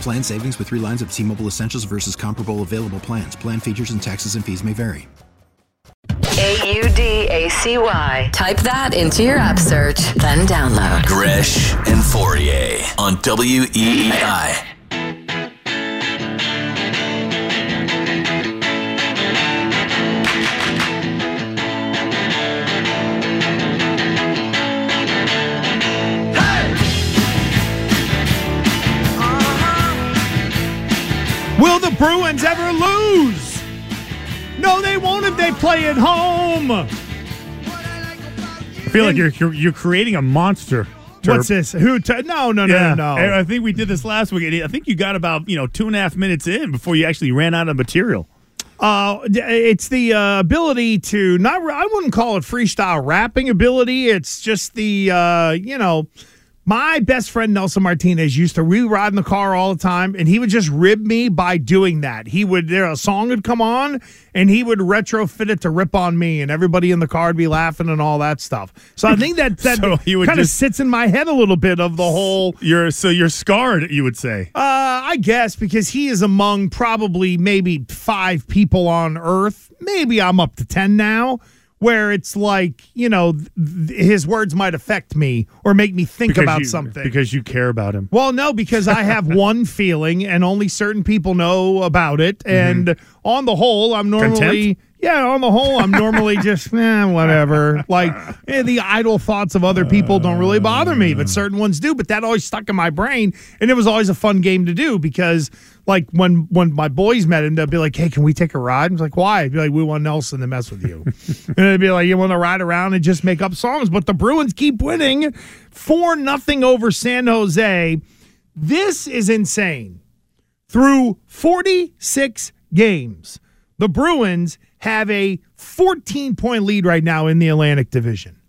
Plan savings with three lines of T Mobile Essentials versus comparable available plans. Plan features and taxes and fees may vary. A U D A C Y. Type that into your app search, then download. Gresh and Fauria on WEEI. Will the Bruins ever lose? No, they won't if they play at home. I feel like you're, you're creating a monster. What's this? Who? T- no, no, no, Yeah, no, no. I think we did this last week. I think you got about you know two and a half minutes in before you actually ran out of material. Uh, it's the uh, ability to not. I wouldn't call it freestyle rapping ability. It's just the uh, you know. My best friend Nelson Martinez used to we ride in the car all the time, and he would just rib me by doing that. He would there a song would come on, and he would retrofit it to rip on me, and everybody in the car would be laughing and all that stuff. So I think that that So kind of sits in my head a little bit of the whole You're so you're scarred. You would say. uh, I guess because he is among probably maybe five people on Earth. Maybe I'm up to 10 now, where it's like, you know, th- his words might affect me or make me think Because about you- something. because you care about him. well, no, because I have one feeling and only certain people know about it. And on the whole, I'm normally. Mm-hmm. Contempt? Yeah, on the whole, I'm normally just eh, whatever. Like eh, the idle thoughts of other people don't really bother me, but certain ones do. But that always stuck in my brain, and it was always a fun game to do because, like, when when my boys met him, they'd be like, "Hey, can we take a ride?" I was like, "Why?" I'd be like, "We want Nelson to mess with you," and they'd be like, "You want to ride around and just make up songs?" But the Bruins keep winning, four nothing over San Jose. This is insane. Through 46 games, the Bruins have a 14 point lead right now in the Atlantic Division.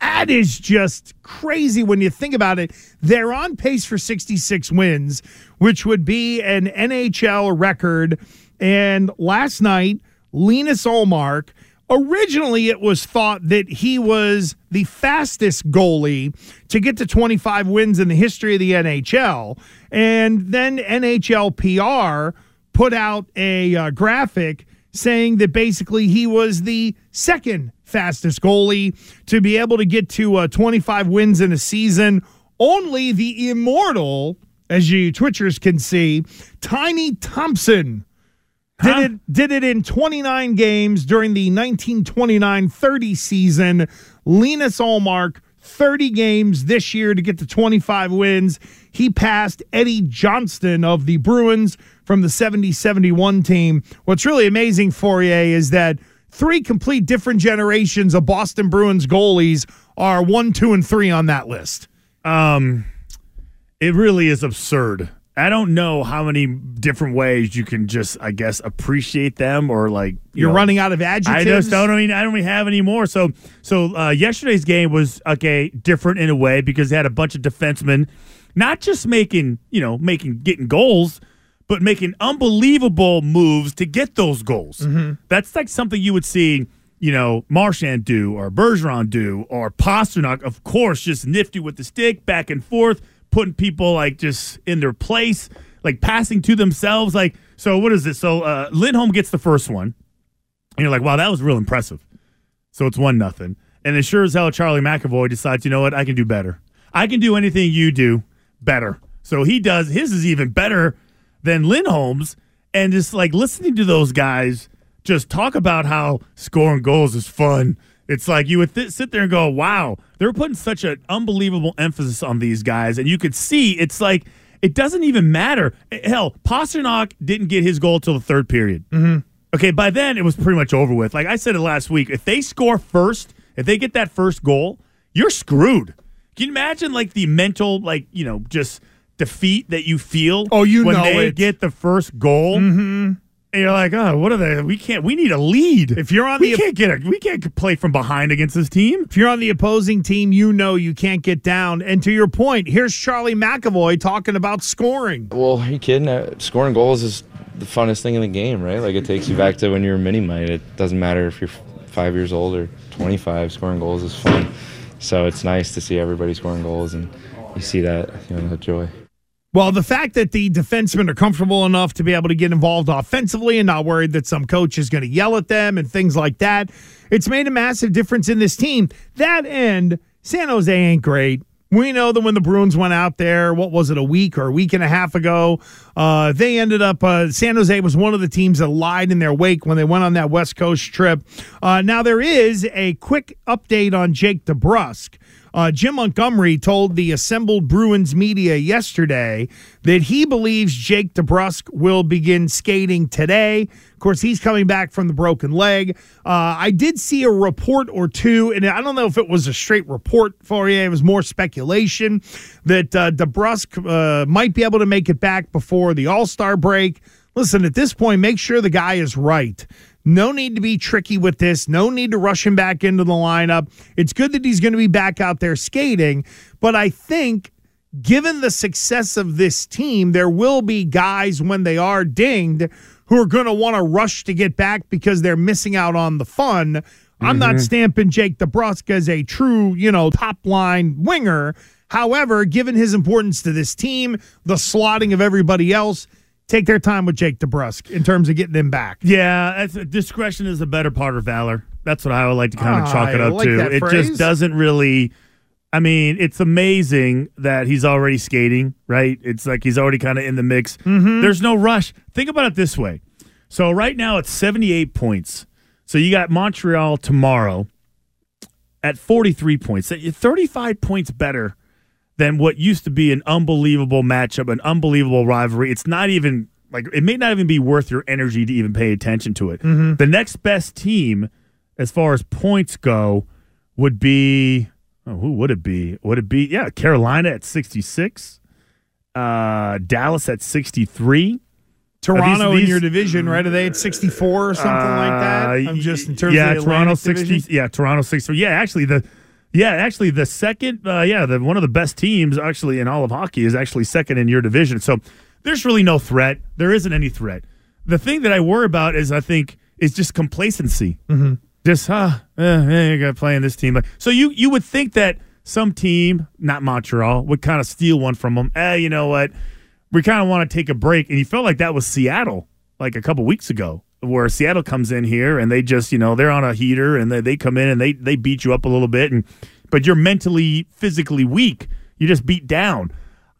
That is just crazy when you think about it. They're on pace for 66 wins, which would be an NHL record. And last night, Linus Ullmark, originally it was thought that he was the fastest goalie to get to 25 wins in the history of the NHL. And then NHL PR put out a uh, graphic saying that basically he was the second fastest goalie to be able to get to uh, 25 wins in a season. Only the immortal, as you Twitchers can see, Tiny Thompson did it did it in 29 games during the 1929-30 season. Linus Ullmark 30 games this year to get to 25 wins. He passed Eddie Johnston of the Bruins from the 70-71 team. What's really amazing you is that three complete different generations of Boston Bruins goalies are 1, 2 and 3 on that list. Um, it really is absurd. I don't know how many different ways you can just, I guess, appreciate them or like you You're know, running out of adjectives. I just don't I mean I don't even have any more. So so uh, yesterday's game was okay different in a way because they had a bunch of defensemen, not just making you know making getting goals, but making unbelievable moves to get those goals. Mm-hmm. That's like something you would see. You know, Marchand do or Bergeron do or Pastrnak, of course, just nifty with the stick, back and forth, putting people like just in their place, like passing to themselves. Like, so what is this? So uh, Lindholm gets the first one. And you're like, wow, that was real impressive. So it's one nothing. And as sure as hell, Charlie McAvoy decides, you know what, I can do better. I can do anything you do better. So he does his is even better than Lindholm's. And just like listening to those guys just talk about how scoring goals is fun. It's like you would th- sit there and go, wow, they're putting such an unbelievable emphasis on these guys. And you could see it's like, it doesn't even matter. Hell, Pastrnak didn't get his goal till the third period. Mm-hmm. Okay, by then it was pretty much over with. Like I said it last week, if they score first, if they get that first goal, you're screwed. Can you imagine like the mental, like, you know, just defeat that you feel Oh, you when know they it. get the first goal? Mm-hmm. And you're like, oh, what are they? We can't. We need a lead. If you're on we the- can't get a. We can't play from behind against this team. If you're on the opposing team, you know you can't get down. And to your point, here's Charlie McAvoy talking about scoring. Well, are you kidding? Uh, Scoring goals is the funnest thing in the game, right? Like it takes you back to when you were mini mite. It doesn't matter if you're five years old or 25. Scoring goals is fun. So it's nice to see everybody scoring goals, and you see that, you know, that joy. Well, the fact that the defensemen are comfortable enough to be able to get involved offensively and not worried that some coach is going to yell at them and things like that, it's made a massive difference in this team. That end, San Jose ain't great. We know that when the Bruins went out there, what was it, a week or a week and a half ago, uh, they ended up, uh, San Jose was one of the teams that lied in their wake when they went on that West Coast trip. Uh, now, there is a quick update on Jake DeBrusk. Uh, Jim Montgomery told the assembled Bruins media yesterday that he believes Jake DeBrusk will begin skating today. Of course, he's coming back from the broken leg. Uh, I did see a report or two, and I don't know if it was a straight report for you. It was more speculation that uh, DeBrusk uh, might be able to make it back before the All Star break. Listen, at this point, make sure the guy is right. No need to be tricky with this. No need to rush him back into the lineup. It's good that he's going to be back out there skating, but I think given the success of this team, there will be guys when they are dinged who are going to want to rush to get back because they're missing out on the fun. I'm not mm-hmm. stamping Jake DeBrusk as a true, you know, top line winger. However, given his importance to this team, the slotting of everybody else, take their time with Jake DeBrusk in terms of getting him back. Yeah, that's, discretion is a better part of valor. That's what I would like to kind of chalk it up like to. It phrase. just doesn't really. I mean, it's amazing that he's already skating, right? It's like he's already kind of in the mix. Mm-hmm. There's no rush. Think about it this way. So right now it's 78 points. So you got Montreal tomorrow at 43 points. So you're 35 points better than what used to be an unbelievable matchup, an unbelievable rivalry. It's not even like it may not even be worth your energy to even pay attention to it. The next best team, as far as points go, would be oh, who would it be? Would it be yeah, Carolina at sixty six, uh, Dallas at sixty three. Toronto these- in your division, right? Are they at 64 or something like that? Uh, I'm just in terms yeah, of the Toronto sixty. Yeah, Toronto sixty. Yeah, actually the yeah actually the second uh, yeah the one of the best teams actually in all of hockey is actually second in your division. So there's really no threat. There isn't any threat. The thing that I worry about is I think is just complacency. Mm-hmm. Just ah, eh, eh, you got playing this team. So you you would think that some team, not Montreal, would kind of steal one from them. Eh, you know what? we kind of want to take a break. And you felt like that was Seattle like a couple weeks ago, where Seattle comes in here and they just, you know, they're on a heater and they, they come in and they, they beat you up a little bit. And but you're mentally, physically weak. You just beat down.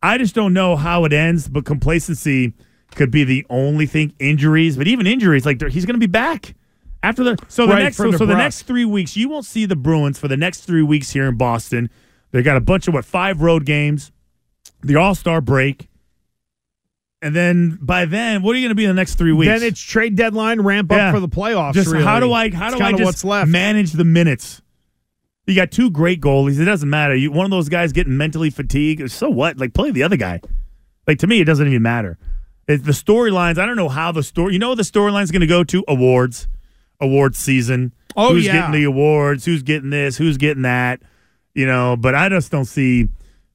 I just don't know how it ends, but complacency could be the only thing. Injuries, but even injuries, like he's going to be back after the so the Right, next so, so the next three weeks you won't see the Bruins for the next three weeks here in Boston. They got a bunch of what five road games, the All Star break, and then by then, what are you going to be in the next three weeks? Then it's trade deadline ramp up Yeah. for the playoffs. just really. how do I how It's do I just what's left? manage the minutes? You got two great goalies. It doesn't matter. You one of those guys getting mentally fatigued. So what? Like play the other guy. Like to me, it doesn't even matter. It, the storylines. I don't know how the story. You know, the storyline's going to go to awards, awards season. Oh, who's yeah. getting the awards? Who's getting this? Who's getting that? You know, but I just don't see,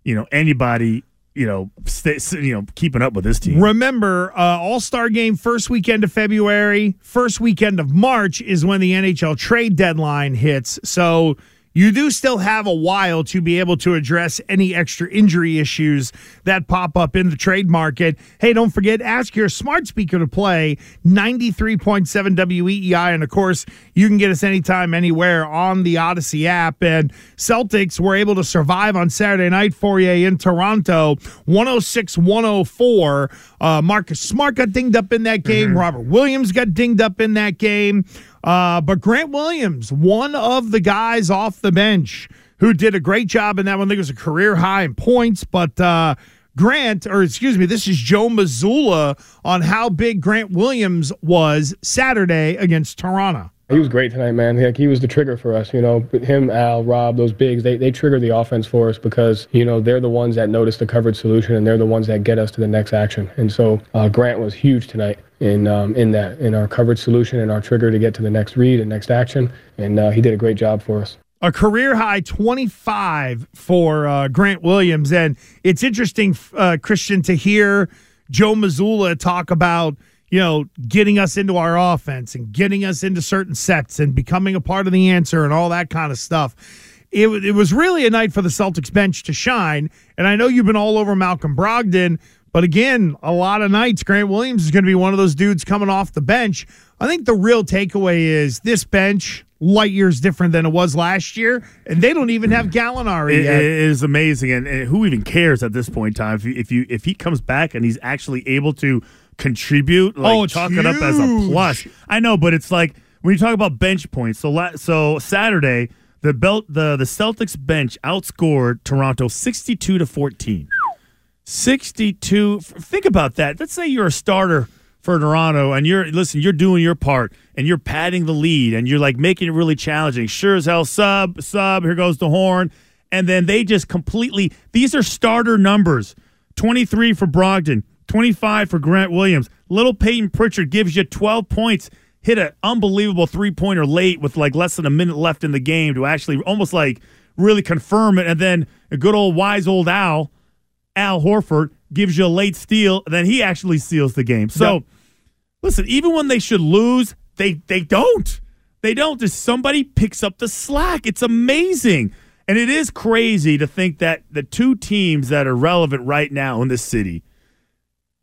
you know, anybody, you know, stay, you know, keeping up with this team. Remember, uh, All Star game first weekend of February, first weekend of March is when the NHL trade deadline hits. So you do still have a while to be able to address any extra injury issues that pop up in the trade market. Hey, don't forget, ask your smart speaker to play 93.7 WEEI. And of course, you can get us anytime, anywhere on the Audacy app. And Celtics were able to survive on Saturday night for you in Toronto, 106 104. Uh, Marcus Smart got dinged up in that game. Mm-hmm. Robert Williams got dinged up in that game. Uh, but Grant Williams, one of the guys off the bench who did a great job in that one. I think it was a career high in points. But uh, Grant, or excuse me, this is Joe Mazzulla on how big Grant Williams was Saturday against Toronto. He was great tonight, man. Like he was the trigger for us, you know. Him, Al, Rob, those bigs, they they trigger the offense for us because you know they're the ones that notice the coverage solution and they're the ones that get us to the next action. And so uh, Grant was huge tonight in um, in that in our coverage solution and our trigger to get to the next read and next action. And uh, he did a great job for us a career high 25 for uh, Grant Williams. And it's interesting, uh, Christian, to hear Joe Mazzulla talk about, you know, getting us into our offense and getting us into certain sets and becoming a part of the answer and all that kind of stuff. It, it was really a night for the Celtics bench to shine. And I know you've been all over Malcolm Brogdon, but again, a lot of nights, Grant Williams is going to be one of those dudes coming off the bench. I think the real takeaway is this bench, light years different than it was last year, and they don't even have Gallinari It- yet. it is amazing, and, and who even cares at this point in time? If you, if you if he comes back and he's actually able to contribute, like Oh, it's chalk it up as a huge. plus. I know, but it's like when you talk about bench points. So la- so Saturday, the belt the the Celtics bench outscored Toronto sixty two to fourteen. 62 think about that. Let's say you're a starter for Toronto and you're listen you're doing your part and you're padding the lead and you're like making it really challenging. Sure as hell sub sub here goes the horn. And then they just completely these are starter numbers. 23 for Brogdon 25 for Grant Williams. Little Peyton Pritchard gives you 12 points. Hit an unbelievable three-pointer late with like less than a minute left in the game to actually almost like really confirm it. And then a good old wise old Al Al Horford gives you a late steal, then he actually seals the game. So, Yep. listen, even when they should lose, they they don't. They don't. Just somebody picks up the slack. It's amazing. And it is crazy to think that the two teams that are relevant right now in this city,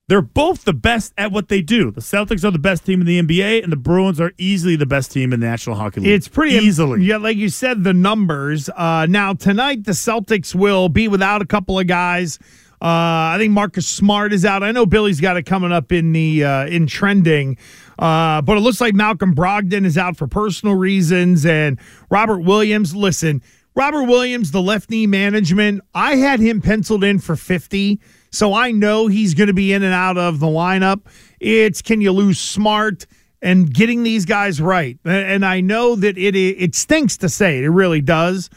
they're both the best at what they do. The Celtics are the best team in the NBA, and the Bruins are easily the best team in the National Hockey League. It's pretty easily. Yeah, like you said, the numbers. Uh, now tonight, the Celtics will be without a couple of guys. Uh, I think Marcus Smart is out. I know Billy's got it coming up in the uh, in trending, uh, but it looks like Malcolm Brogdon is out for personal reasons, and Robert Williams. Listen, Robert Williams, the left knee management. I had him penciled in for fifty, so I know he's going to be in and out of the lineup. It's can you lose Smart? and getting these guys right. And I know that it it stinks to say it, it really does.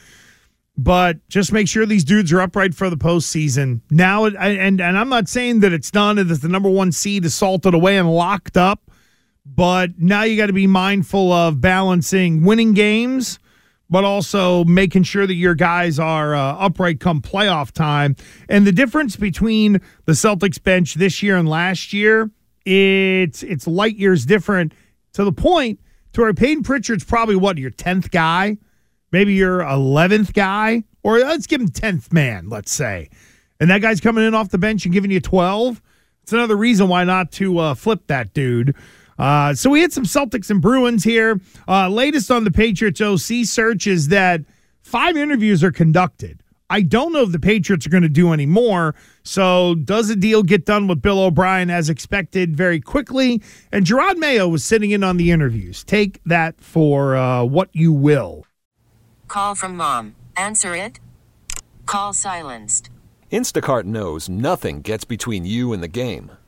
But just make sure these dudes are upright for the postseason. Now, and and I'm not saying that it's done and that the number one seed is salted away and locked up. But now you got to be mindful of balancing winning games, but also making sure that your guys are uh, upright come playoff time. And the difference between the Celtics bench this year and last year, it's it's light years different to the point to where Peyton Pritchard's probably what your tenth guy, maybe your eleventh guy, or let's give him tenth man, let's say, and that guy's coming in off the bench and giving you twelve. It's another reason why not to uh, flip that dude. Uh, so we had some Celtics and Bruins here. Uh, latest on the Patriots OC search is that five interviews are conducted. I don't know if the Patriots are going to do any more. So does the deal get done with Bill O'Brien as expected very quickly? And Jerod Mayo was sitting in on the interviews. Take that for uh, what you will. Call from mom. Answer it. Call silenced. Instacart knows nothing gets between you and the game.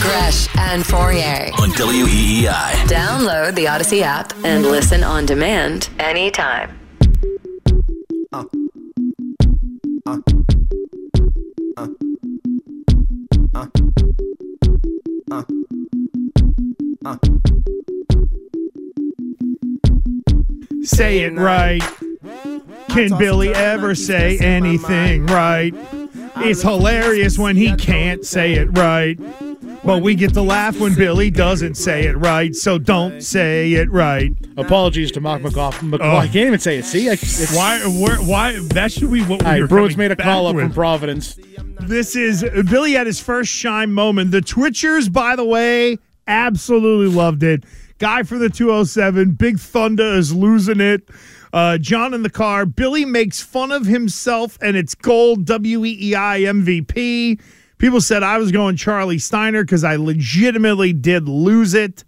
Gresh and Fauria. On WEEI. Download the Audacy app and listen on demand anytime. Uh. Uh. Uh. Uh. Uh. Uh. Say it right. Can Billy ever say anything right? It's hilarious when he can't say it right. But we get to laugh when Billy doesn't say it right, so don't say it right. Apologies to Mark McGough. Mc- Oh. I can't even say it. See, I, Why? Where, why? That should be what we right, Bruins made a call up from. Providence. This is Billy at his first shine moment. The Twitchers, by the way, absolutely loved it. Guy for the 207, Big Thunder is losing it. Uh, John in the car. Billy makes fun of himself, and it's gold WEEI MVP. People said I was going Charlie Steiner because I legitimately did lose it.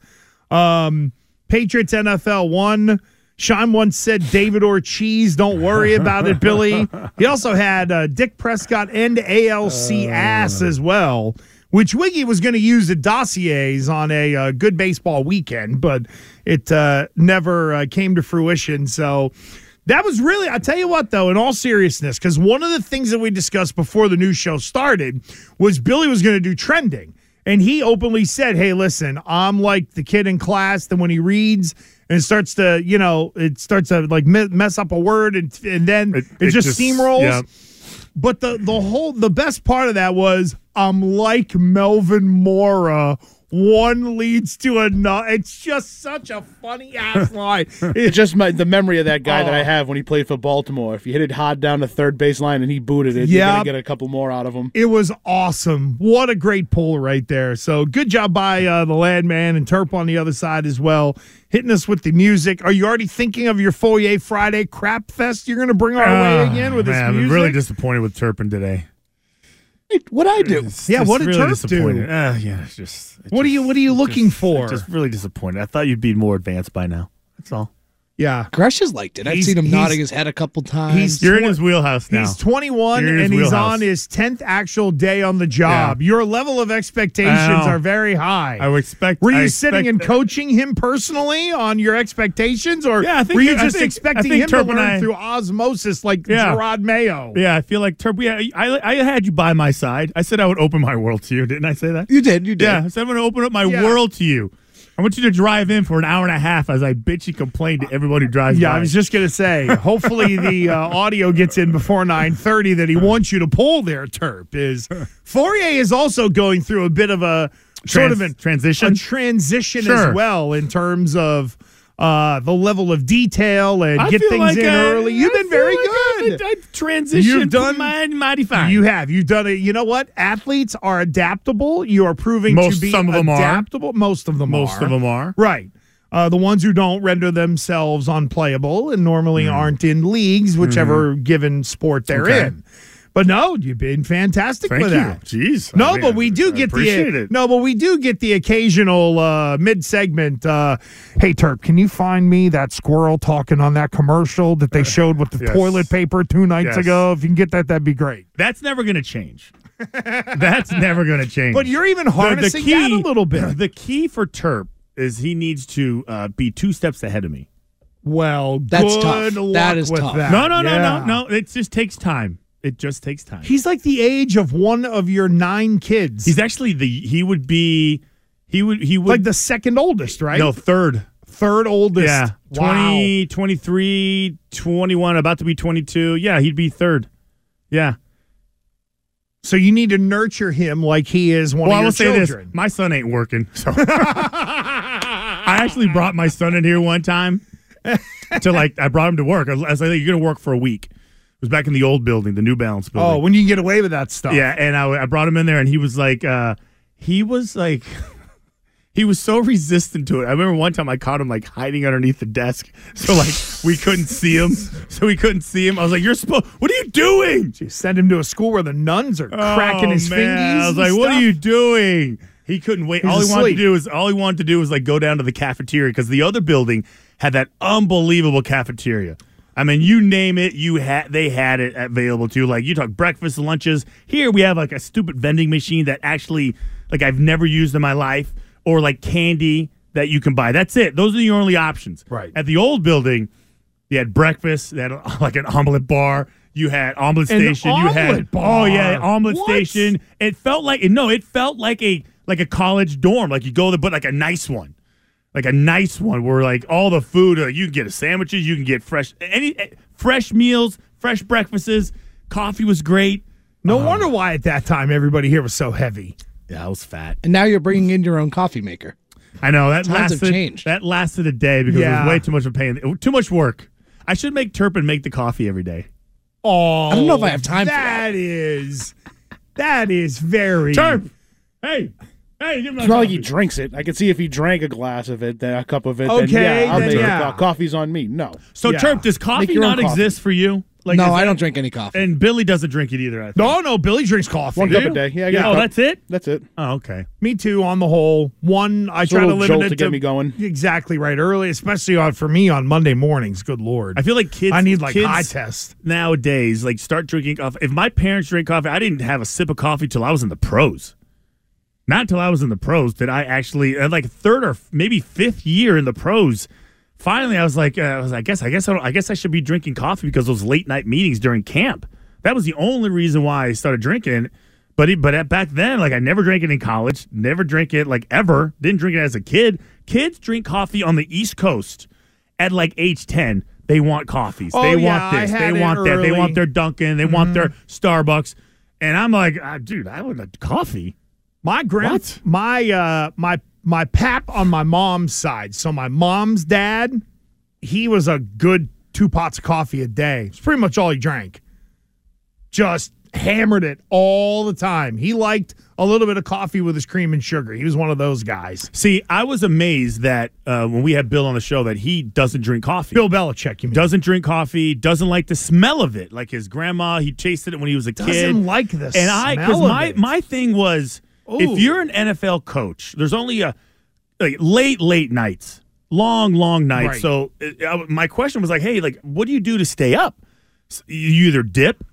Um, Patriots NFL one. Sean once said David Ortiz, don't worry about it, Billy. He also had uh, Dick Prescott and ALC ass as well, which Wiggy was going to use the dossiers on a uh, good baseball weekend, but it uh, never uh, came to fruition. So that was really, I tell you what, though, in all seriousness, because one of the things that we discussed before the new show started was Billy was going to do trending. And he openly said, Hey, listen, I'm like the kid in class that when he reads and it starts to, you know, it starts to like mess up a word and, and then it, it just, just- steamrolls. yeah. But the, the whole, the best part of that was I'm like Melvin Mora. One leads to another. It's just such a funny ass line. It's just my, the memory of that guy that I Oh. have when he played for Baltimore. If you hit it hard down the third baseline and he booted it, you're going to get a couple more out of him. It was awesome. What a great pull right there. So good job by uh, the Landman and Terp on the other side as well, hitting us with the music. Are you already thinking of your Fauria Friday crap fest you're going to bring our way Ah, again with man, this music? I'm really disappointed with Turpin today. What I do? Yeah, what did really Turp disappointed. do? Uh, yeah, it's just. it's What are you- just- what are you looking just- for? Just really disappointed. I thought you'd be more advanced by now. That's all. Yeah. Gresh has liked it. I've He's- seen him he's- nodding his head a couple times. he's- You're in his wheelhouse now. He's 21 You're in his and he's wheelhouse. on his 10th actual day on the job. Your level of expectations I know. are very high. I would expect. Were you I sitting and expect- coaching him personally on your expectations, or Yeah, I think were you I just think- I expecting think him Turp to and learn I- through osmosis like Yeah. Jerod Mayo? Yeah, I feel like Turp. We, I, I had you by my side. I said I would open my world to you. Didn't I say that? You did. You did. Yeah, I said I'm going to open up my Yeah. world to you. I want you to drive in for an hour and a half as I bitch and complain to everyone who drives Yeah, by. I was just gonna say. Hopefully, the uh, audio gets in before nine thirty that he wants you to pull there. Terp is Fauria is also going through a bit of a sort of a transition? a transition Sure. as well in terms of uh, the level of detail and I get things like in I- early. You've I been very like good. I, transitioned You've done mighty, mighty fine. You have. You've done it. You know what? Athletes are adaptable. You are proving Most- to be some of them are. adaptable. Most of them are. Most of them are. Right. Uh, the ones who don't render themselves unplayable and normally aren't in leagues, whichever given sport they're. Okay. in. But no, you've been fantastic Thank with you. that. Jeez. No, I mean, but we do I get appreciate the it. no, but we do get the occasional uh, mid segment. Uh, hey, Terp, can you find me that squirrel talking on that commercial that they showed with the Yes. toilet paper two nights Yes. ago? If you can get that, that'd be great. That's never going to change. That's never going to change. But you're even harnessing that a little bit. The key for Terp is he needs to uh, be two steps ahead of me. Well, That's good tough. luck That is with tough. that. No, no, no, no, no. It just takes time. It just takes time. He's like the age of one of your nine kids. He's actually the he would be he would he would like the second oldest, right? no third. third oldest. Yeah. Wow. 20, 23, 21, about to be 22. Yeah, he'd be third. Yeah. So you need to nurture him like he is one well, I of will your say this: children. my son ain't working. So I actually brought my son in here one time to like I brought him to work. I was, I was like, "You're gonna work for a week." It was back in the old building, the New Balance building. Oh, when you can get away with that stuff. Yeah, and I, I brought him in there, and he was like, uh, he was like, he was so resistant to it. I remember one time I caught him like hiding underneath the desk, so like we couldn't see him. So we couldn't see him. I was like, "You're supposed. What are you doing?" You send him to a school where the nuns are cracking Oh, his fingers. I was like, "What are you doing?" He couldn't wait. He's all he wanted to do was all he wanted to do was like go down to the cafeteria because the other building had that unbelievable cafeteria. I mean, you name it, you had they had it available too. Like you talk breakfast, lunches. Here we have like a stupid vending machine that actually like I've never used in my life, or like candy that you can buy. That's it. Those are your only options. Right. At the old building, you had breakfast. They had like an omelet bar. You had omelet station. you had omelet oh yeah, bar? omelet What? station. It felt like no, it felt like a like a college dorm. Like you go there, but like a nice one, like a nice one where like all the food. Like you can get sandwiches, you can get fresh any eh, fresh meals, fresh breakfasts. Coffee was great. No wonder why at that time everybody here was so heavy. Yeah, I was fat. And now you're bringing in your own coffee maker. I know that Times have lasted. changed. That lasted a day because it was way too much of a pain. Too much work. I should make Turpin make the coffee every day. Oh, I don't know if I have time for That is, that is very. Turp, hey, hey, give me It's not like he drinks it. I can see if he drank a glass of it, then a cup of it. then Okay, yeah, I'll then make yeah. it. Co- Coffee's on me. No. So Yeah. Turp, does coffee not coffee. exist for you? no, I that- don't drink any coffee. And Billy doesn't drink it either. I think. No, no, Billy drinks coffee. One Do cup you? a day. Yeah, Yeah. a Oh, that's it. That's it. Oh, okay. Me too. On the whole, one I Just a try to little limit jolt it to get me going. Exactly right. Early, especially on for me on Monday mornings. Good lord, I feel like kids. I need like kids eye test. nowadays. Like start drinking coffee. If my parents drink coffee, I didn't have a sip of coffee till I was in the pros. Not until I was in the pros did I actually uh, like third or maybe fifth year in the pros. Finally, I was like, uh, I was, I guess, I guess, I, don't, I guess I should be drinking coffee because those late night meetings during camp. That was the only reason why I started drinking. But it, but at, back then, like I never drank it in college, never drank it like ever. Didn't drink it as a kid. Kids drink coffee on the East Coast at like age ten. They want coffees. Oh, they yeah, want this. They want that. They. Mm-hmm. want their Dunkin'. They want their Starbucks. And I'm like, ah, dude, I want a coffee. My grand, What? my uh, my my pap on my mom's side. So my mom's dad, he was a good two pots of coffee a day. It's pretty much all he drank. Just hammered it all the time. He liked a little bit of coffee with his cream and sugar. He was one of those guys. See, I was amazed that uh, when we had Bill on the show that he doesn't drink coffee. Bill Belichick, you mean? doesn't drink coffee, doesn't like the smell of it. Like his grandma, he tasted it when he was a kid. Doesn't like the and I because my it. my thing was Ooh. if you're an NFL coach, there's only a like late late nights, long long nights. Right. So uh, my question was like, hey, like what do you do to stay up? You either dip.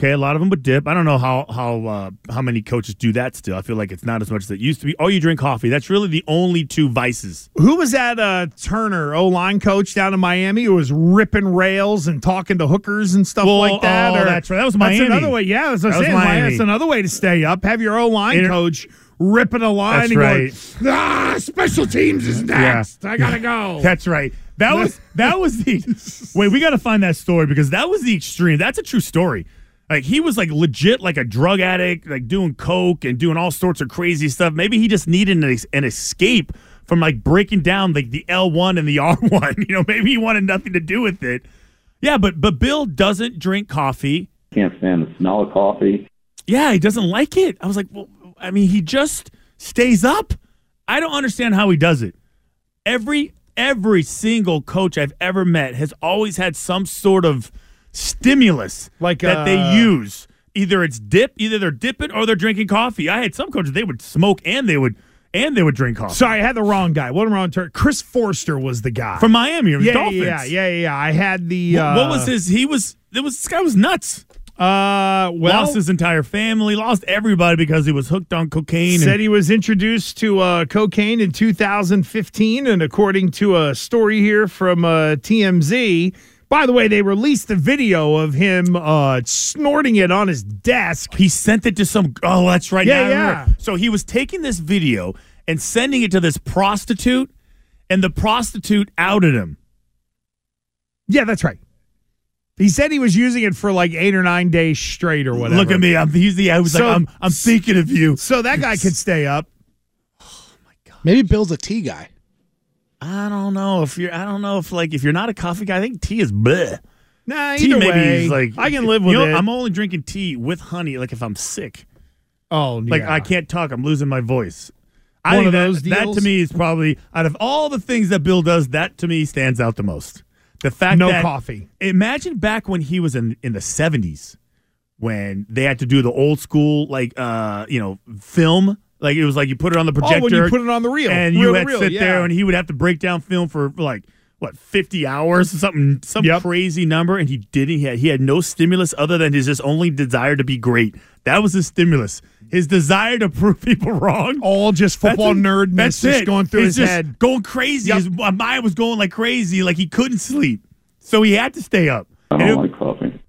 Okay, a lot of them would dip. I don't know how how uh, how many coaches do that still. I feel like it's not as much as it used to be. Or you drink coffee. That's really the only two vices. Who was that uh, Turner O line coach down in Miami who was ripping rails and talking to hookers and stuff Well, like that? oh, that's right. That was Miami. That's another way. Yeah, that's That was. Miami. That's another way to stay up. Have your O line Inter- coach ripping a line That's and right. going, ah, special teams is next. I gotta go. That's right. That was that was the wait. We got to find that story because that was the extreme. That's a true story. Like he was like legit like a drug addict, like doing coke and doing all sorts of crazy stuff. Maybe he just needed an, an escape from like breaking down like the L1 and the R1. You know, maybe he wanted nothing to do with it. Yeah, but but Bill doesn't drink coffee. Can't stand the smell of coffee. Yeah, he doesn't like it. I was like, well, I mean, he just stays up. I don't understand how he does it. Every every single coach I've ever met has always had some sort of stimulus Like, that uh, they use. Either it's dip, either they're dipping or they're drinking coffee. I had some coaches they would smoke and they would and they would drink coffee. Sorry, I had the wrong guy. What wrong turn? Chris Foerster was the guy From Miami, Yeah, Dolphins. yeah, yeah, yeah, yeah. I had the. What, Uh, what was his? He was. It was. This guy was nuts. Uh, well, lost his entire family. Lost everybody because he was hooked on cocaine. said and, he was introduced to uh, cocaine in 2015, and according to a story here from uh, TMZ. By the way, they released the video of him uh, snorting it on his desk. he sent it to some. Oh, that's right. Yeah, yeah. So he was taking this video and sending it to this prostitute, and the prostitute outed him. Yeah, that's right. He said he was using it for like eight or nine days straight or whatever. Look at me. I'm. He's the. I was So- like, I'm. I'm thinking of you. So that guy could stay up. Oh my god. Maybe Bill's a tea guy. I don't know if you're. I don't know if like if you're not a coffee guy. I think tea is bleh. Nah, Tea either maybe way, is like I can live you with know, it. I'm only drinking tea with honey. Like if I'm sick. oh, Like yeah. I can't talk. I'm losing my voice. I One think of that, that to me is probably out of all the things that Bill does, that to me stands out the most. The fact No that coffee. Imagine back when he was in in the 70s when they had to do the old school like uh you know film like it was like you put it on the projector Oh, when you put it on the reel. and Reel you had to reel, sit there and he would have to break down film for like what 50 hours or something some Yep. crazy number and he didn't he had, he had no stimulus other than his just only desire to be great that was his stimulus his desire to prove people wrong All just football That's it. nerdness That's just it. going through He's his just head. going crazy Yep. his mind was going like crazy like he couldn't sleep so he had to stay up i don't it- like coffee.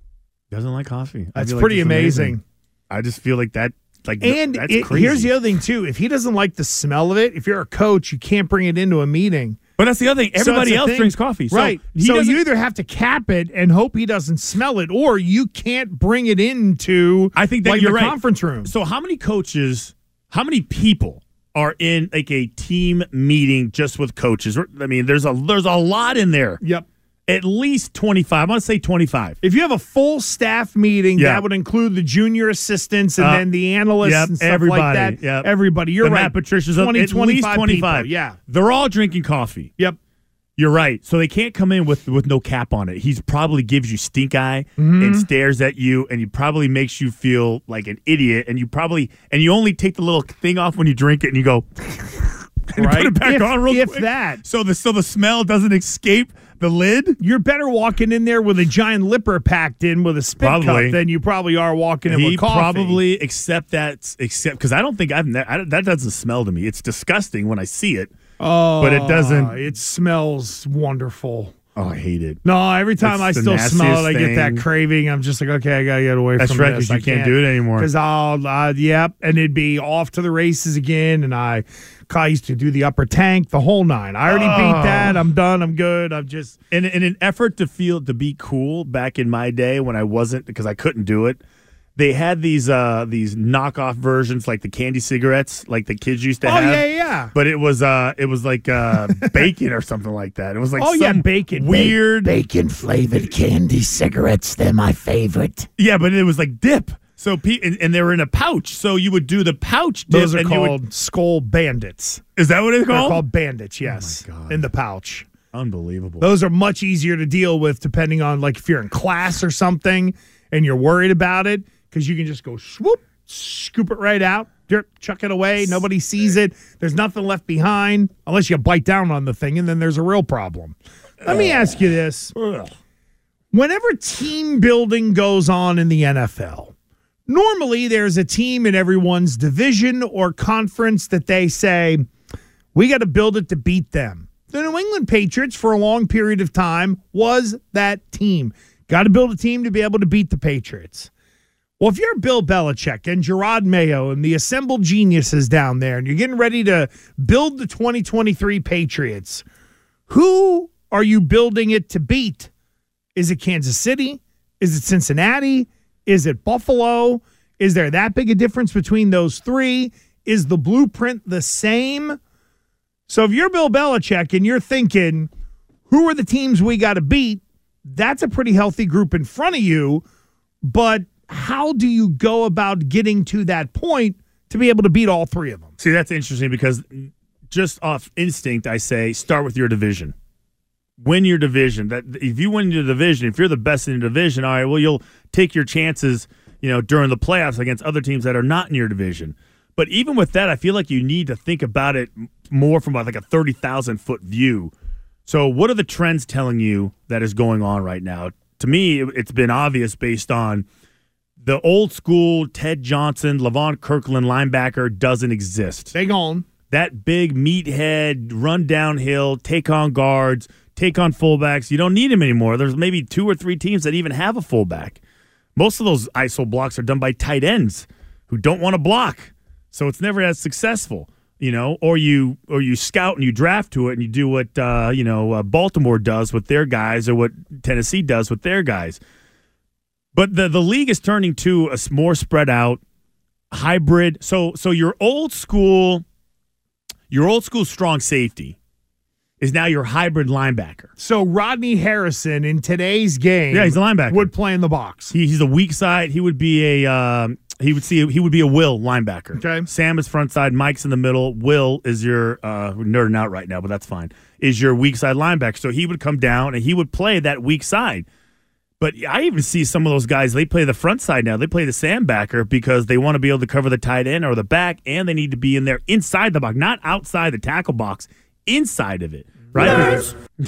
doesn't like coffee That's feel like pretty that's amazing. I just feel like that like And that's it- crazy. here's the other thing too: if he doesn't like the smell of it, if you're a coach, you can't bring it into a meeting. But that's the other thing. Everybody a else thing. drinks coffee, so right? so you either have to cap it and hope he doesn't smell it, or you can't bring it into. I think that like you're right. conference room. So how many coaches, how many people are in like a team meeting just with coaches? I mean, there's a there's a lot in there. Yep. At least 25. I'm going to say 25. If you have a full staff meeting, Yeah. that would include the junior assistants and Uh, then the analysts Yep, and stuff everybody. like that. Yep. Everybody. You're the right. Matt Patricia's up 20, at least 25 25. people. Yeah. They're all drinking coffee. Yep. You're right. So they can't come in with with no cap on it. He's probably gives you stink eye Mm-hmm. and stares at you, and he probably makes you feel like an idiot. And you probably and you only take the little thing off when you drink it, and you go and you put it back If- on real if quick. that. so the so the smell doesn't escape the lid. You're better walking in there with a giant lipper packed in with a spit Probably. cup than you probably are walking in He with coffee. probably except that except because I don't think I've ne- I, don't- that doesn't smell to me. It's disgusting when I see it. Oh, but it doesn't- It smells wonderful. Oh, I hate it. No, every time It's I still smell it, I get that craving. I'm just like, okay, I gotta get away That's from right, this. you I can't do it anymore. Because I'll, uh, yep, and it'd be off to the races again. And I, I used to do the upper tank, the whole nine. I already Oh. beat that. I'm done. I'm good. I'm just in, in an effort to feel to be cool back in my day when I wasn't because I couldn't do it. They had these uh these knockoff versions like the candy cigarettes like the kids used to Oh, have. yeah, yeah. But it was uh it was like uh bacon or something like that. It was like Oh, yeah, some bacon. weird Bacon flavored candy cigarettes. They're my favorite. Yeah, but it was like dip. So and, and they were in a pouch. So you would do the pouch dip. those are and called would- Skoal Bandits. is that what it's called? They're called? bandits. Oh yes, in the pouch. Unbelievable. Those are much easier to deal with depending on like if you're in class or something and you're worried about it because you can just go swoop, scoop it right out, chuck it away. Nobody sees it. There's nothing left behind unless you bite down on the thing, and then there's a real problem. Let me ask you this: Whenever team building goes on in the NFL, normally there's a team in everyone's division or conference that they say, we got to build it to beat them. The New England Patriots, for a long period of time, was that team. Got to build a team to be able to beat the Patriots. Well, if you're Bill Belichick and Jerod Mayo and the assembled geniuses down there, and you're getting ready to build the 2023 Patriots, who are you building it to beat? Is it Kansas City? Is it Cincinnati? Is it Buffalo? Is there that big a difference between those three? Is the blueprint the same? So if you're Bill Belichick and you're thinking, who are the teams we got to beat? That's a pretty healthy group in front of you. But how do you go about getting to that point to be able to beat all three of them? See, that's interesting because just off instinct, I say start with your division. Win your division. That if you win your division, if you're the best in your division, all right, well, you'll take your chances, you know, during the playoffs against other teams that are not in your division. But even with that, I feel like you need to think about it more from like a thirty thousand foot view. So, what are the trends telling you that is going on right now? To me, it's been obvious based on the old school Ted Johnson, Levon Kirkland linebacker doesn't exist. They gone. That big meathead, run downhill, take on guards, take on fullbacks. You don't need him anymore. There's maybe two or three teams that even have a fullback. Most of those ISO blocks are done by tight ends who don't want to block. So it's never as successful, you know. Or you or you scout and you draft to it and you do what uh, you know uh, Baltimore does with their guys or what Tennessee does with their guys. But the the league is turning to a more spread out hybrid. So so your old school, your old school strong safety is now your hybrid linebacker. So Rodney Harrison in today's game, Yeah, he's a linebacker. would play in the box. He, he's a weak side. He would be a um, he would see he would be a Will linebacker. Okay. Sam is front side. Mike's in the middle. Will is your uh, we're nerding out right now, but that's fine. Is your weak side linebacker. So he would come down and he would play that weak side. But I even see some of those guys. They play the front side now. They play the sandbacker because they want to be able to cover the tight end or the back, and they need to be in there inside the box, not outside the tackle box, inside of it, right?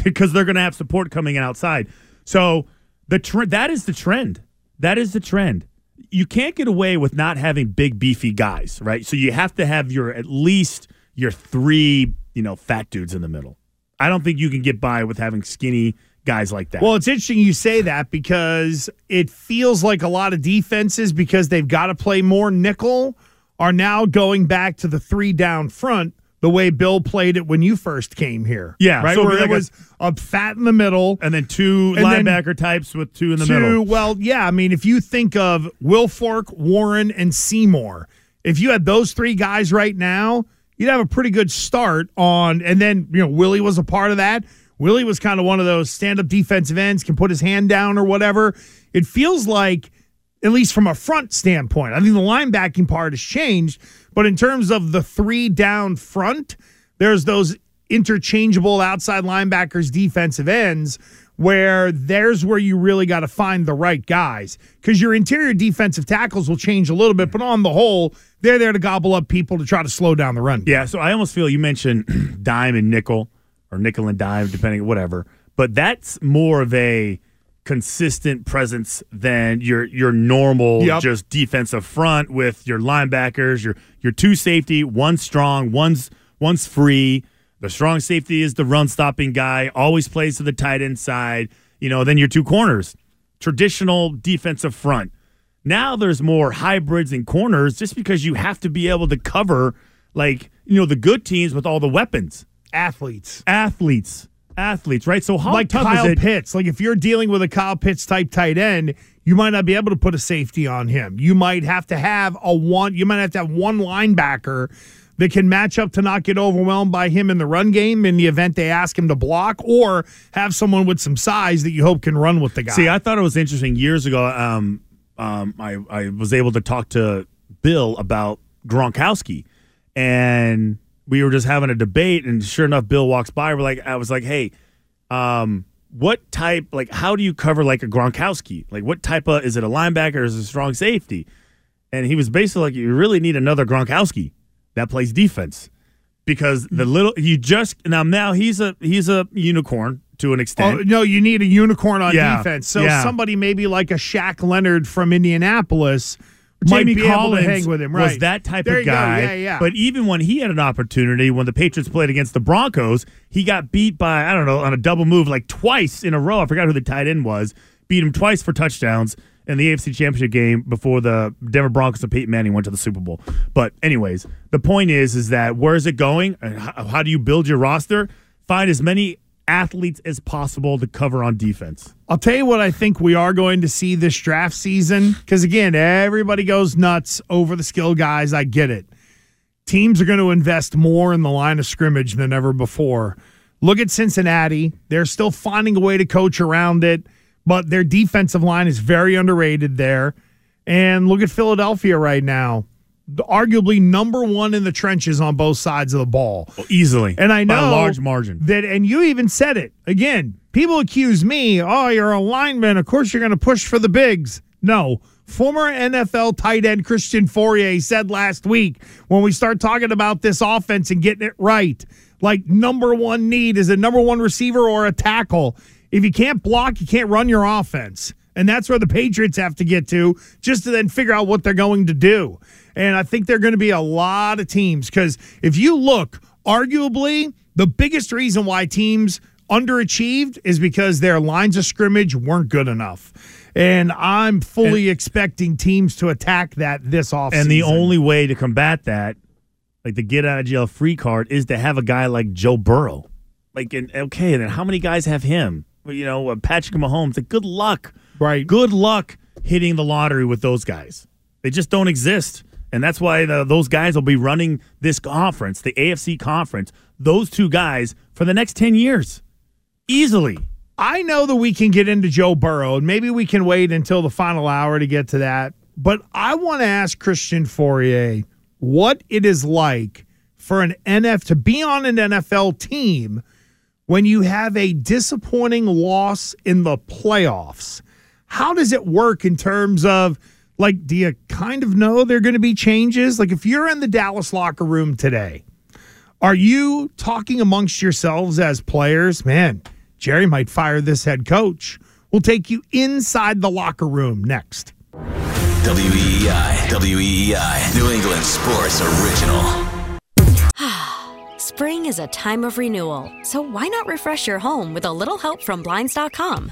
because they're going to have support coming in outside. So the trend that is the trend. That is the trend. You can't get away with not having big beefy guys, right? So you have to have your at least your three, you know, fat dudes in the middle. I don't think you can get by with having skinny guys like that. Well, it's interesting you say that because it feels like a lot of defenses, because they've got to play more nickel, are now going back to the three down front the way Bill played it when you first came here. Yeah, Right? so Where like it was a fat in the middle. and then two And then linebacker types with two in the two, middle. Well, yeah. I mean, if you think of Wilfork, Warren, and Seymour, if you had those three guys right now, you'd have a pretty good start on. And then, you know, Willie was a part of that. Willie was kind of one of those stand up defensive ends, can put his hand down or whatever. It feels like, at least from a front standpoint, I think the linebacking part has changed. But in terms of the three down front, there's those interchangeable outside linebackers, defensive ends, where there's where you really got to find the right guys because your interior defensive tackles will change a little bit, but on the whole, they're there to gobble up people to try to slow down the run. Yeah, so I almost feel you mentioned dime and nickel or nickel and dime, depending whatever. But that's more of a consistent presence than your your normal Yep. just defensive front with your linebackers, your your two safety, one strong, one's one's free. The strong safety is the run stopping guy, always plays to the tight end side. You know, then your two corners, traditional defensive front. Now there's more hybrids and corners just because you have to be able to cover like, you know, the good teams with all the weapons. Athletes. Athletes. Athletes, right? So how like tough Kyle is it? Pitts. Like if you're dealing with a Kyle Pitts type tight end, you might not be able to put a safety on him. You might have to have a one. You might have to have one linebacker that can match up to not get overwhelmed by him in the run game in the event they ask him to block, or have someone with some size that you hope can run with the guy. See, I thought it was interesting years ago. Um, um, I, I was able to talk to Bill about Gronkowski, and we were just having a debate. And sure enough, Bill walks by. We're like, I was like, hey, um, what type? Like, how do you cover like a Gronkowski? Like, what type of is it a linebacker or is it a strong safety? And he was basically like, you really need another Gronkowski that plays defense because the little you just now now he's a he's a unicorn to an extent. Oh, no, you need a unicorn on Yeah, defense. So yeah. somebody maybe like a Shaq Leonard from Indianapolis might Jamie be able Collins to hang with him. Right? was that type There of guy. Yeah, yeah. But even when he had an opportunity, when the Patriots played against the Broncos, he got beat by I don't know on a double move like twice in a row. I forgot who the tight end was. Beat him twice for touchdowns in the AFC Championship game before the Denver Broncos and Peyton Manning went to the Super Bowl. But anyways, the point is, is that where is it going? How do you build your roster? Find as many athletes as possible to cover on defense. I'll tell you what I think we are going to see this draft season. Because again, everybody goes nuts over the skill guys. I get it. teams are going to invest more in the line of scrimmage than ever before. Look at Cincinnati. They're still finding a way to coach around it, but their defensive line is very underrated there. And look at Philadelphia right now. Arguably number one in the trenches on both sides of the ball. Well, easily. And I know by a large margin. that, and you even said it again. People accuse me, oh, you're a lineman. Of course, you're going to push for the bigs. No. Former NFL tight end Christian Fauria said last week when we start talking about this offense and getting it right, like number one need is a number one receiver or a tackle. If you can't block, you can't run your offense. And that's where the Patriots have to get to just to then figure out what they're going to do. And I think there are going to be a lot of teams because if you look, arguably, the biggest reason why teams underachieved is because their lines of scrimmage weren't good enough. And I'm fully expecting teams to attack that this offseason. And the only way to combat that, like the get out of jail free card, is to have a guy like Joe Burrow. Like, and, okay, and then how many guys have him? Well, You know, uh, Patrick Mahomes. Like, good luck. Right. Good luck hitting the lottery with those guys. They just don't exist. And that's why the, those guys will be running this conference, the AFC conference, those two guys for the next 10 years. Easily. I know that we can get into Joe Burrow, and maybe we can wait until the final hour to get to that. But I want to ask Christian Fauria what it is like for an NF to be on an NFL team when you have a disappointing loss in the playoffs. How does it work in terms of like, do you kind of know there are going to be changes? Like, if you're in the Dallas locker room today, are you talking amongst yourselves as players? Man, Jerry might fire this head coach. We'll take you inside the locker room next. WEEI, WEEI, New England Sports Original. Spring is a time of renewal, so why not refresh your home with a little help from Blinds.com?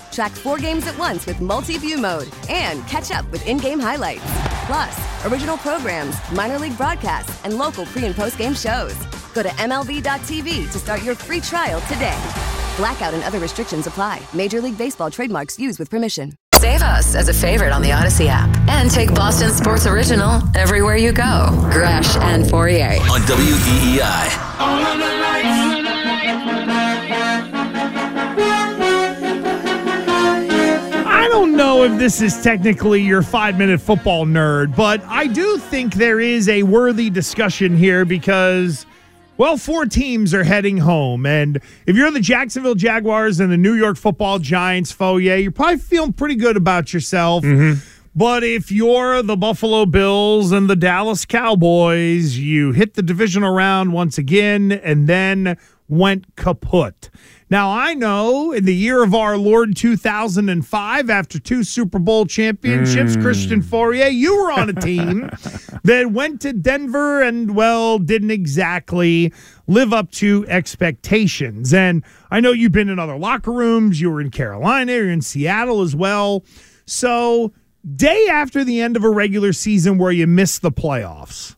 Track four games at once with multi view mode and catch up with in game highlights. Plus, original programs, minor league broadcasts, and local pre and post game shows. Go to MLB.tv to start your free trial today. Blackout and other restrictions apply. Major League Baseball trademarks used with permission. Save us as a favorite on the Audacy app and take Boston Sports Original everywhere you go. Gresh and Fauria. On WEEI. Know if this is technically your five minute football nerd, but I do think there is a worthy discussion here because, well, four teams are heading home. And if you're the Jacksonville Jaguars and the New York football Giants, Foyer, you're probably feeling pretty good about yourself. Mm-hmm. But if you're the Buffalo Bills and the Dallas Cowboys, you hit the divisional round once again and then went kaput. Now, I know in the year of our Lord 2005, after two Super Bowl championships, Mm. Christian Fauria, you were on a team that went to Denver and, well, didn't exactly live up to expectations. And I know you've been in other locker rooms. You were in Carolina, you're in Seattle as well. So, day after the end of a regular season where you miss the playoffs,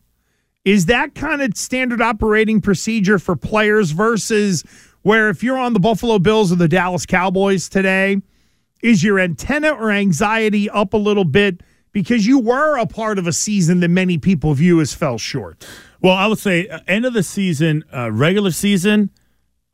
is that kind of standard operating procedure for players versus where if you're on the Buffalo Bills or the Dallas Cowboys today, is your antenna or anxiety up a little bit because you were a part of a season that many people view as fell short? Well, I would say uh, end of the season, uh, regular season.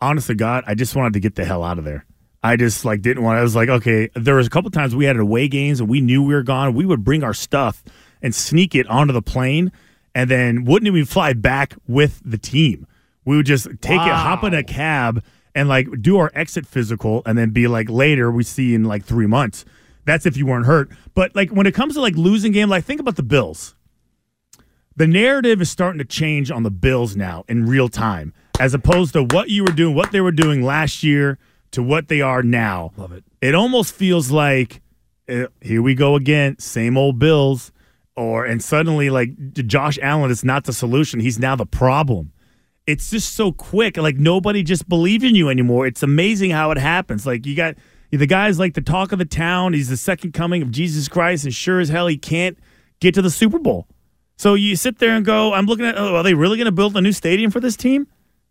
Honest to God, I just wanted to get the hell out of there. I just like didn't want. I was like, okay. There was a couple times we had away games and we knew we were gone. We would bring our stuff and sneak it onto the plane, and then wouldn't even fly back with the team. We would just take it, hop in a cab, and like do our exit physical, and then be like, later we see in like three months. That's if you weren't hurt. But like when it comes to like losing game, like think about the Bills the narrative is starting to change on the Bills now in real time, as opposed to what you were doing, what they were doing last year to what they are now. Love it. It almost feels like uh, here we go again, same old Bills, or and suddenly like Josh Allen is not the solution; he's now the problem. It's just so quick, like nobody just believes in you anymore. It's amazing how it happens. Like you got the guy's like the talk of the town. He's the second coming of Jesus Christ, and sure as hell he can't get to the Super Bowl. So you sit there and go, I'm looking at, oh, are they really going to build a new stadium for this team?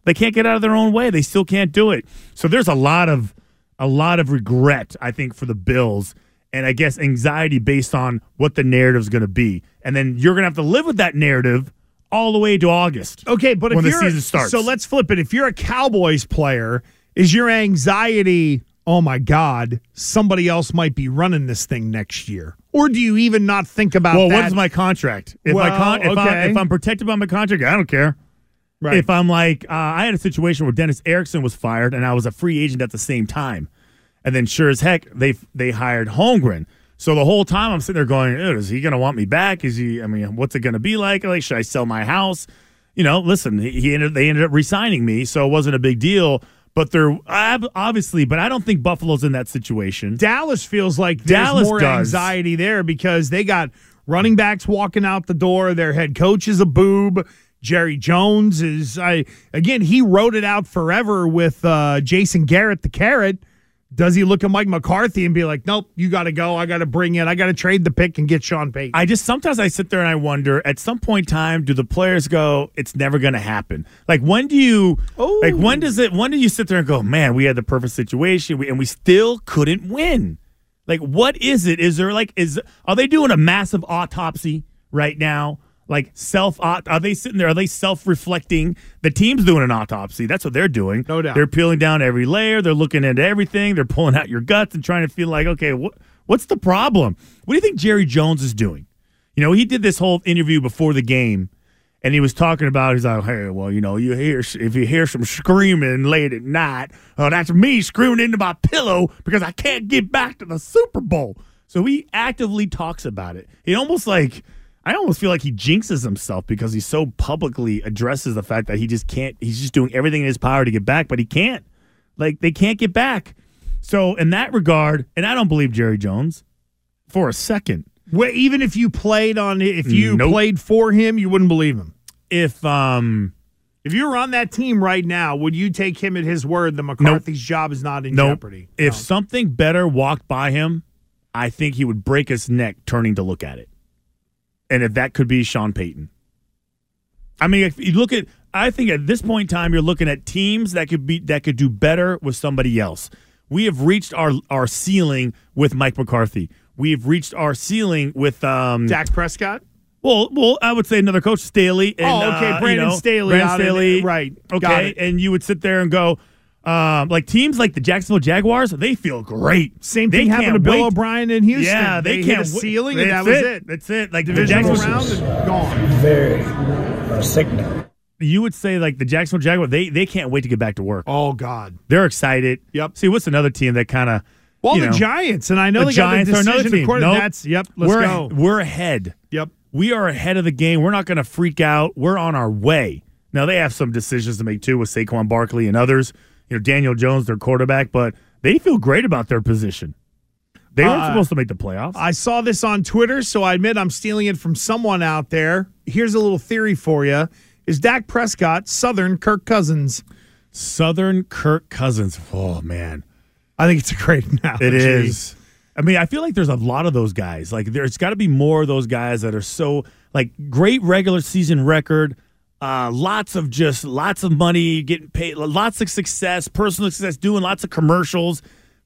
They can't get out of their own way. They still can't do it. So there's a lot of a lot of regret, I think, for the Bills, and I guess anxiety based on what the narrative is going to be. And then you're going to have to live with that narrative all the way to August. Okay, but when if the you're, season starts. so let's flip it. If you're a Cowboys player, is your anxiety, oh my God, somebody else might be running this thing next year? Or do you even not think about well, that? what is my contract? If my con- if, I, if I'm protected by my contract, I don't care. Right. If I'm like, uh, I had a situation where Dennis Erickson was fired, and I was a free agent at the same time, and then sure as heck they they hired Holmgren. So the whole time I'm sitting there going, is he going to want me back? Is he? I mean, what's it going to be like? Like, should I sell my house? You know, listen, he ended, they ended up resigning me, so it wasn't a big deal. But they're obviously, but I don't think Buffalo's in that situation. Dallas feels like there's Dallas more does. anxiety there because they got running backs walking out the door. Their head coach is a boob. Jerry Jones is I again he wrote it out forever with uh, Jason Garrett the carrot. Does he look at Mike McCarthy and be like, "Nope, you got to go. I got to bring in. I got to trade the pick and get Sean Payton." I just sometimes I sit there and I wonder at some point in time do the players go it's never going to happen like when do you like when does it when do you sit there and go man we had the perfect situation and we still couldn't win like what is it is there like is are they doing a massive autopsy right now like self uh, are they sitting there are they self-reflecting the team's doing an autopsy that's what they're doing No doubt. they're peeling down every layer they're looking into everything they're pulling out your guts and trying to feel like okay what what's the problem what do you think Jerry Jones is doing you know, he did this whole interview before the game, and he was talking about. He's like, "Hey, well, you know, you hear if you hear some screaming late at night, oh, that's me screaming into my pillow because I can't get back to the Super Bowl." So he actively talks about it. He almost like I almost feel like he jinxes himself because he so publicly addresses the fact that he just can't. He's just doing everything in his power to get back, but he can't. Like they can't get back. So in that regard, and I don't believe Jerry Jones for a second. Well, even if you played on, if you Nope. played for him, you wouldn't believe him. If um, if you were on that team right now, would you take him at his word that McCarthy's job is not in Nope. jeopardy? If something better walked by him, I think he would break his neck turning to look at it. And if that could be Sean Payton. I mean, if you look at I think at this point in time you're looking at teams that could be that could do better with somebody else. We have reached our our ceiling with Mike McCarthy. We've reached our ceiling with um Dak Prescott. well, well, I would say another coach, Staley. And, Oh, okay, uh, you Brandon know, Staley Brandon out in- Staley, right, Okay, and you would sit there and go, um, like teams like the Jacksonville Jaguars, they feel great. Same thing happened can't to Bill wait- O'Brien in Houston. Yeah, they, hit can't a wait- ceiling, and that was it. That's it. Like the Jacksonville round and gone. Very uh, sickening. You would say like the Jacksonville Jaguars, they they can't wait to get back to work. Oh God, they're excited. Yep. See, what's another team that kind of Well, you the know, Giants, and I know the they Giants got are the another team. According, Nope. That's yep. Let's we're, go. We're ahead. Yep. We are ahead of the game. We're not going to freak out. We're on our way. Now they have some decisions to make too with Saquon Barkley and others. You know Daniel Jones, their quarterback, but they feel great about their position. They weren't Uh, supposed to make the playoffs. I saw this on Twitter, so I admit I'm stealing it from someone out there. Here's a little theory for you: Is Dak Prescott Southern Kirk Cousins? Southern Kirk Cousins. Oh man, I think it's a great analogy. It is. I mean, I feel like there's a lot of those guys. Like there's got to be more of those guys that are so like great regular season record, uh, lots of just lots of money getting paid, lots of success, personal success, doing lots of commercials,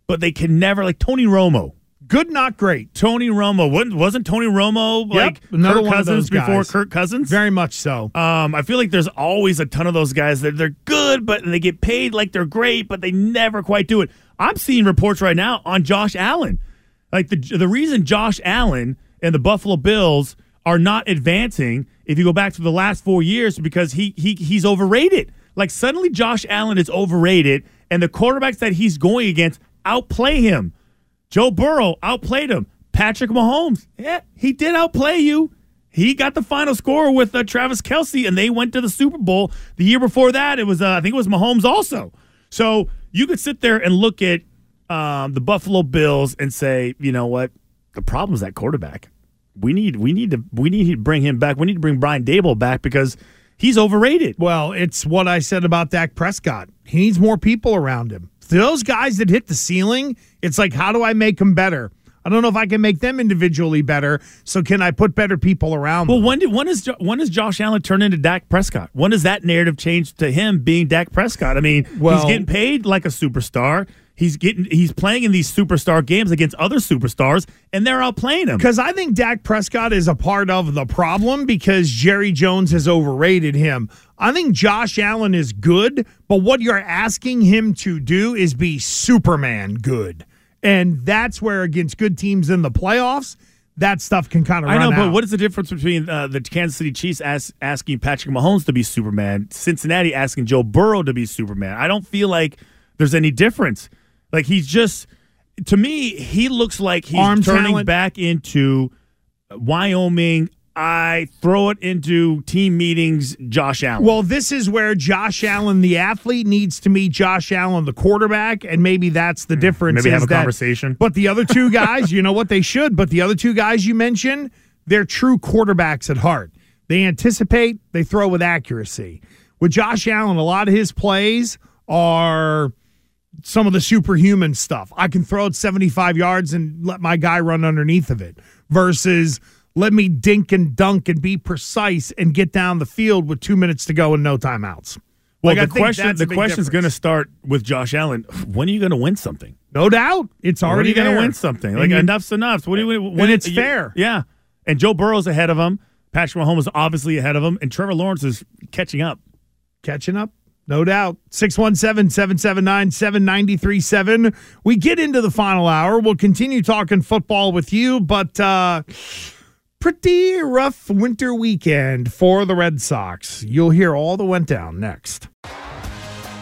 but they can never like Tony Romo. Good, not great. Tony Romo wasn't, wasn't Tony Romo Yep, like another Kirk one of Cousins those before guys. Kirk Cousins? Very much so. Um, I feel like there's always a ton of those guys that they're good, but they get paid like they're great, but they never quite do it. I'm seeing reports right now on Josh Allen. Like the the reason Josh Allen and the Buffalo Bills are not advancing, if you go back to the last four years, because he he he's overrated. Like suddenly Josh Allen is overrated, and the quarterbacks that he's going against outplay him. Joe Burrow outplayed him. Patrick Mahomes, yeah, he did outplay you. He got the final score with uh, Travis Kelce, and they went to the Super Bowl. The year before that, it was uh, I think it was Mahomes also. So you could sit there and look at um, the Buffalo Bills and say, you know what, the problem is that quarterback. We need we need to we need to bring him back. We need to bring Brian Daboll back because he's overrated. Well, it's what I said about Dak Prescott. He needs more people around him. Those guys that hit the ceiling, it's like, how do I make them better? I don't know if I can make them individually better. So can I put better people around? Well, them? when did when is when does Josh Allen turn into Dak Prescott? When does that narrative change to him being Dak Prescott? I mean, Well- he's getting paid like a superstar. He's getting he's playing in these superstar games against other superstars, and they're outplaying him. Because I think Dak Prescott is a part of the problem because Jerry Jones has overrated him. I think Josh Allen is good, but what you're asking him to do is be Superman good. And that's where, against good teams in the playoffs, that stuff can kind of I know, but what is the difference between uh, the Kansas City Chiefs as, asking Patrick Mahomes to be Superman, Cincinnati asking Joe Burrow to be Superman? I don't feel like there's any difference. Like he's just, to me, he looks like he's Arm turning talent. back into Wyoming. I throw it into team meetings. Josh Allen. Well, this is where Josh Allen, the athlete, needs to meet Josh Allen, the quarterback, and maybe that's the difference. Hmm. Maybe have a that- conversation. But the other two guys, you know what they should. But the other two guys you mentioned, they're true quarterbacks at heart. They anticipate, they throw with accuracy. With Josh Allen, a lot of his plays are some of the superhuman stuff. I can throw it 75 yards and let my guy run underneath of it versus let me dink and dunk and be precise and get down the field with two minutes to go and no timeouts. well, Like, the question the question's going to start with Josh Allen. When are you going to win something? No doubt. It's already going to win something? Like you- enough's enough. What do you? When, it's you- fair. Yeah, and Joe Burrow's ahead of him. Patrick Mahomes is obviously ahead of him, and Trevor Lawrence is catching up. catching up. No doubt. 617 779 7937. We get into the final hour. We'll continue talking football with you, but uh, pretty rough winter weekend for the Red Sox. You'll hear all that went down next.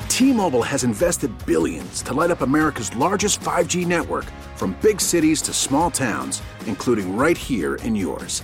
T-Mobile has invested billions to light up America's largest 5G network from big cities to small towns, including right here in yours.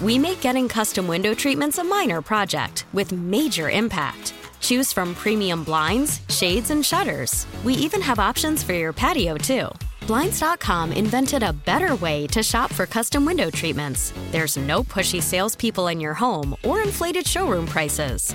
We make getting custom window treatments a minor project with major impact. Choose from premium blinds, shades, and shutters. We even have options for your patio, too. Blinds.com invented a better way to shop for custom window treatments. There's no pushy salespeople in your home or inflated showroom prices.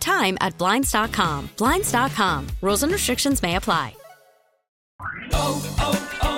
time at Blinds.com. Blinds.com. Rules and restrictions may apply. Oh, oh, oh.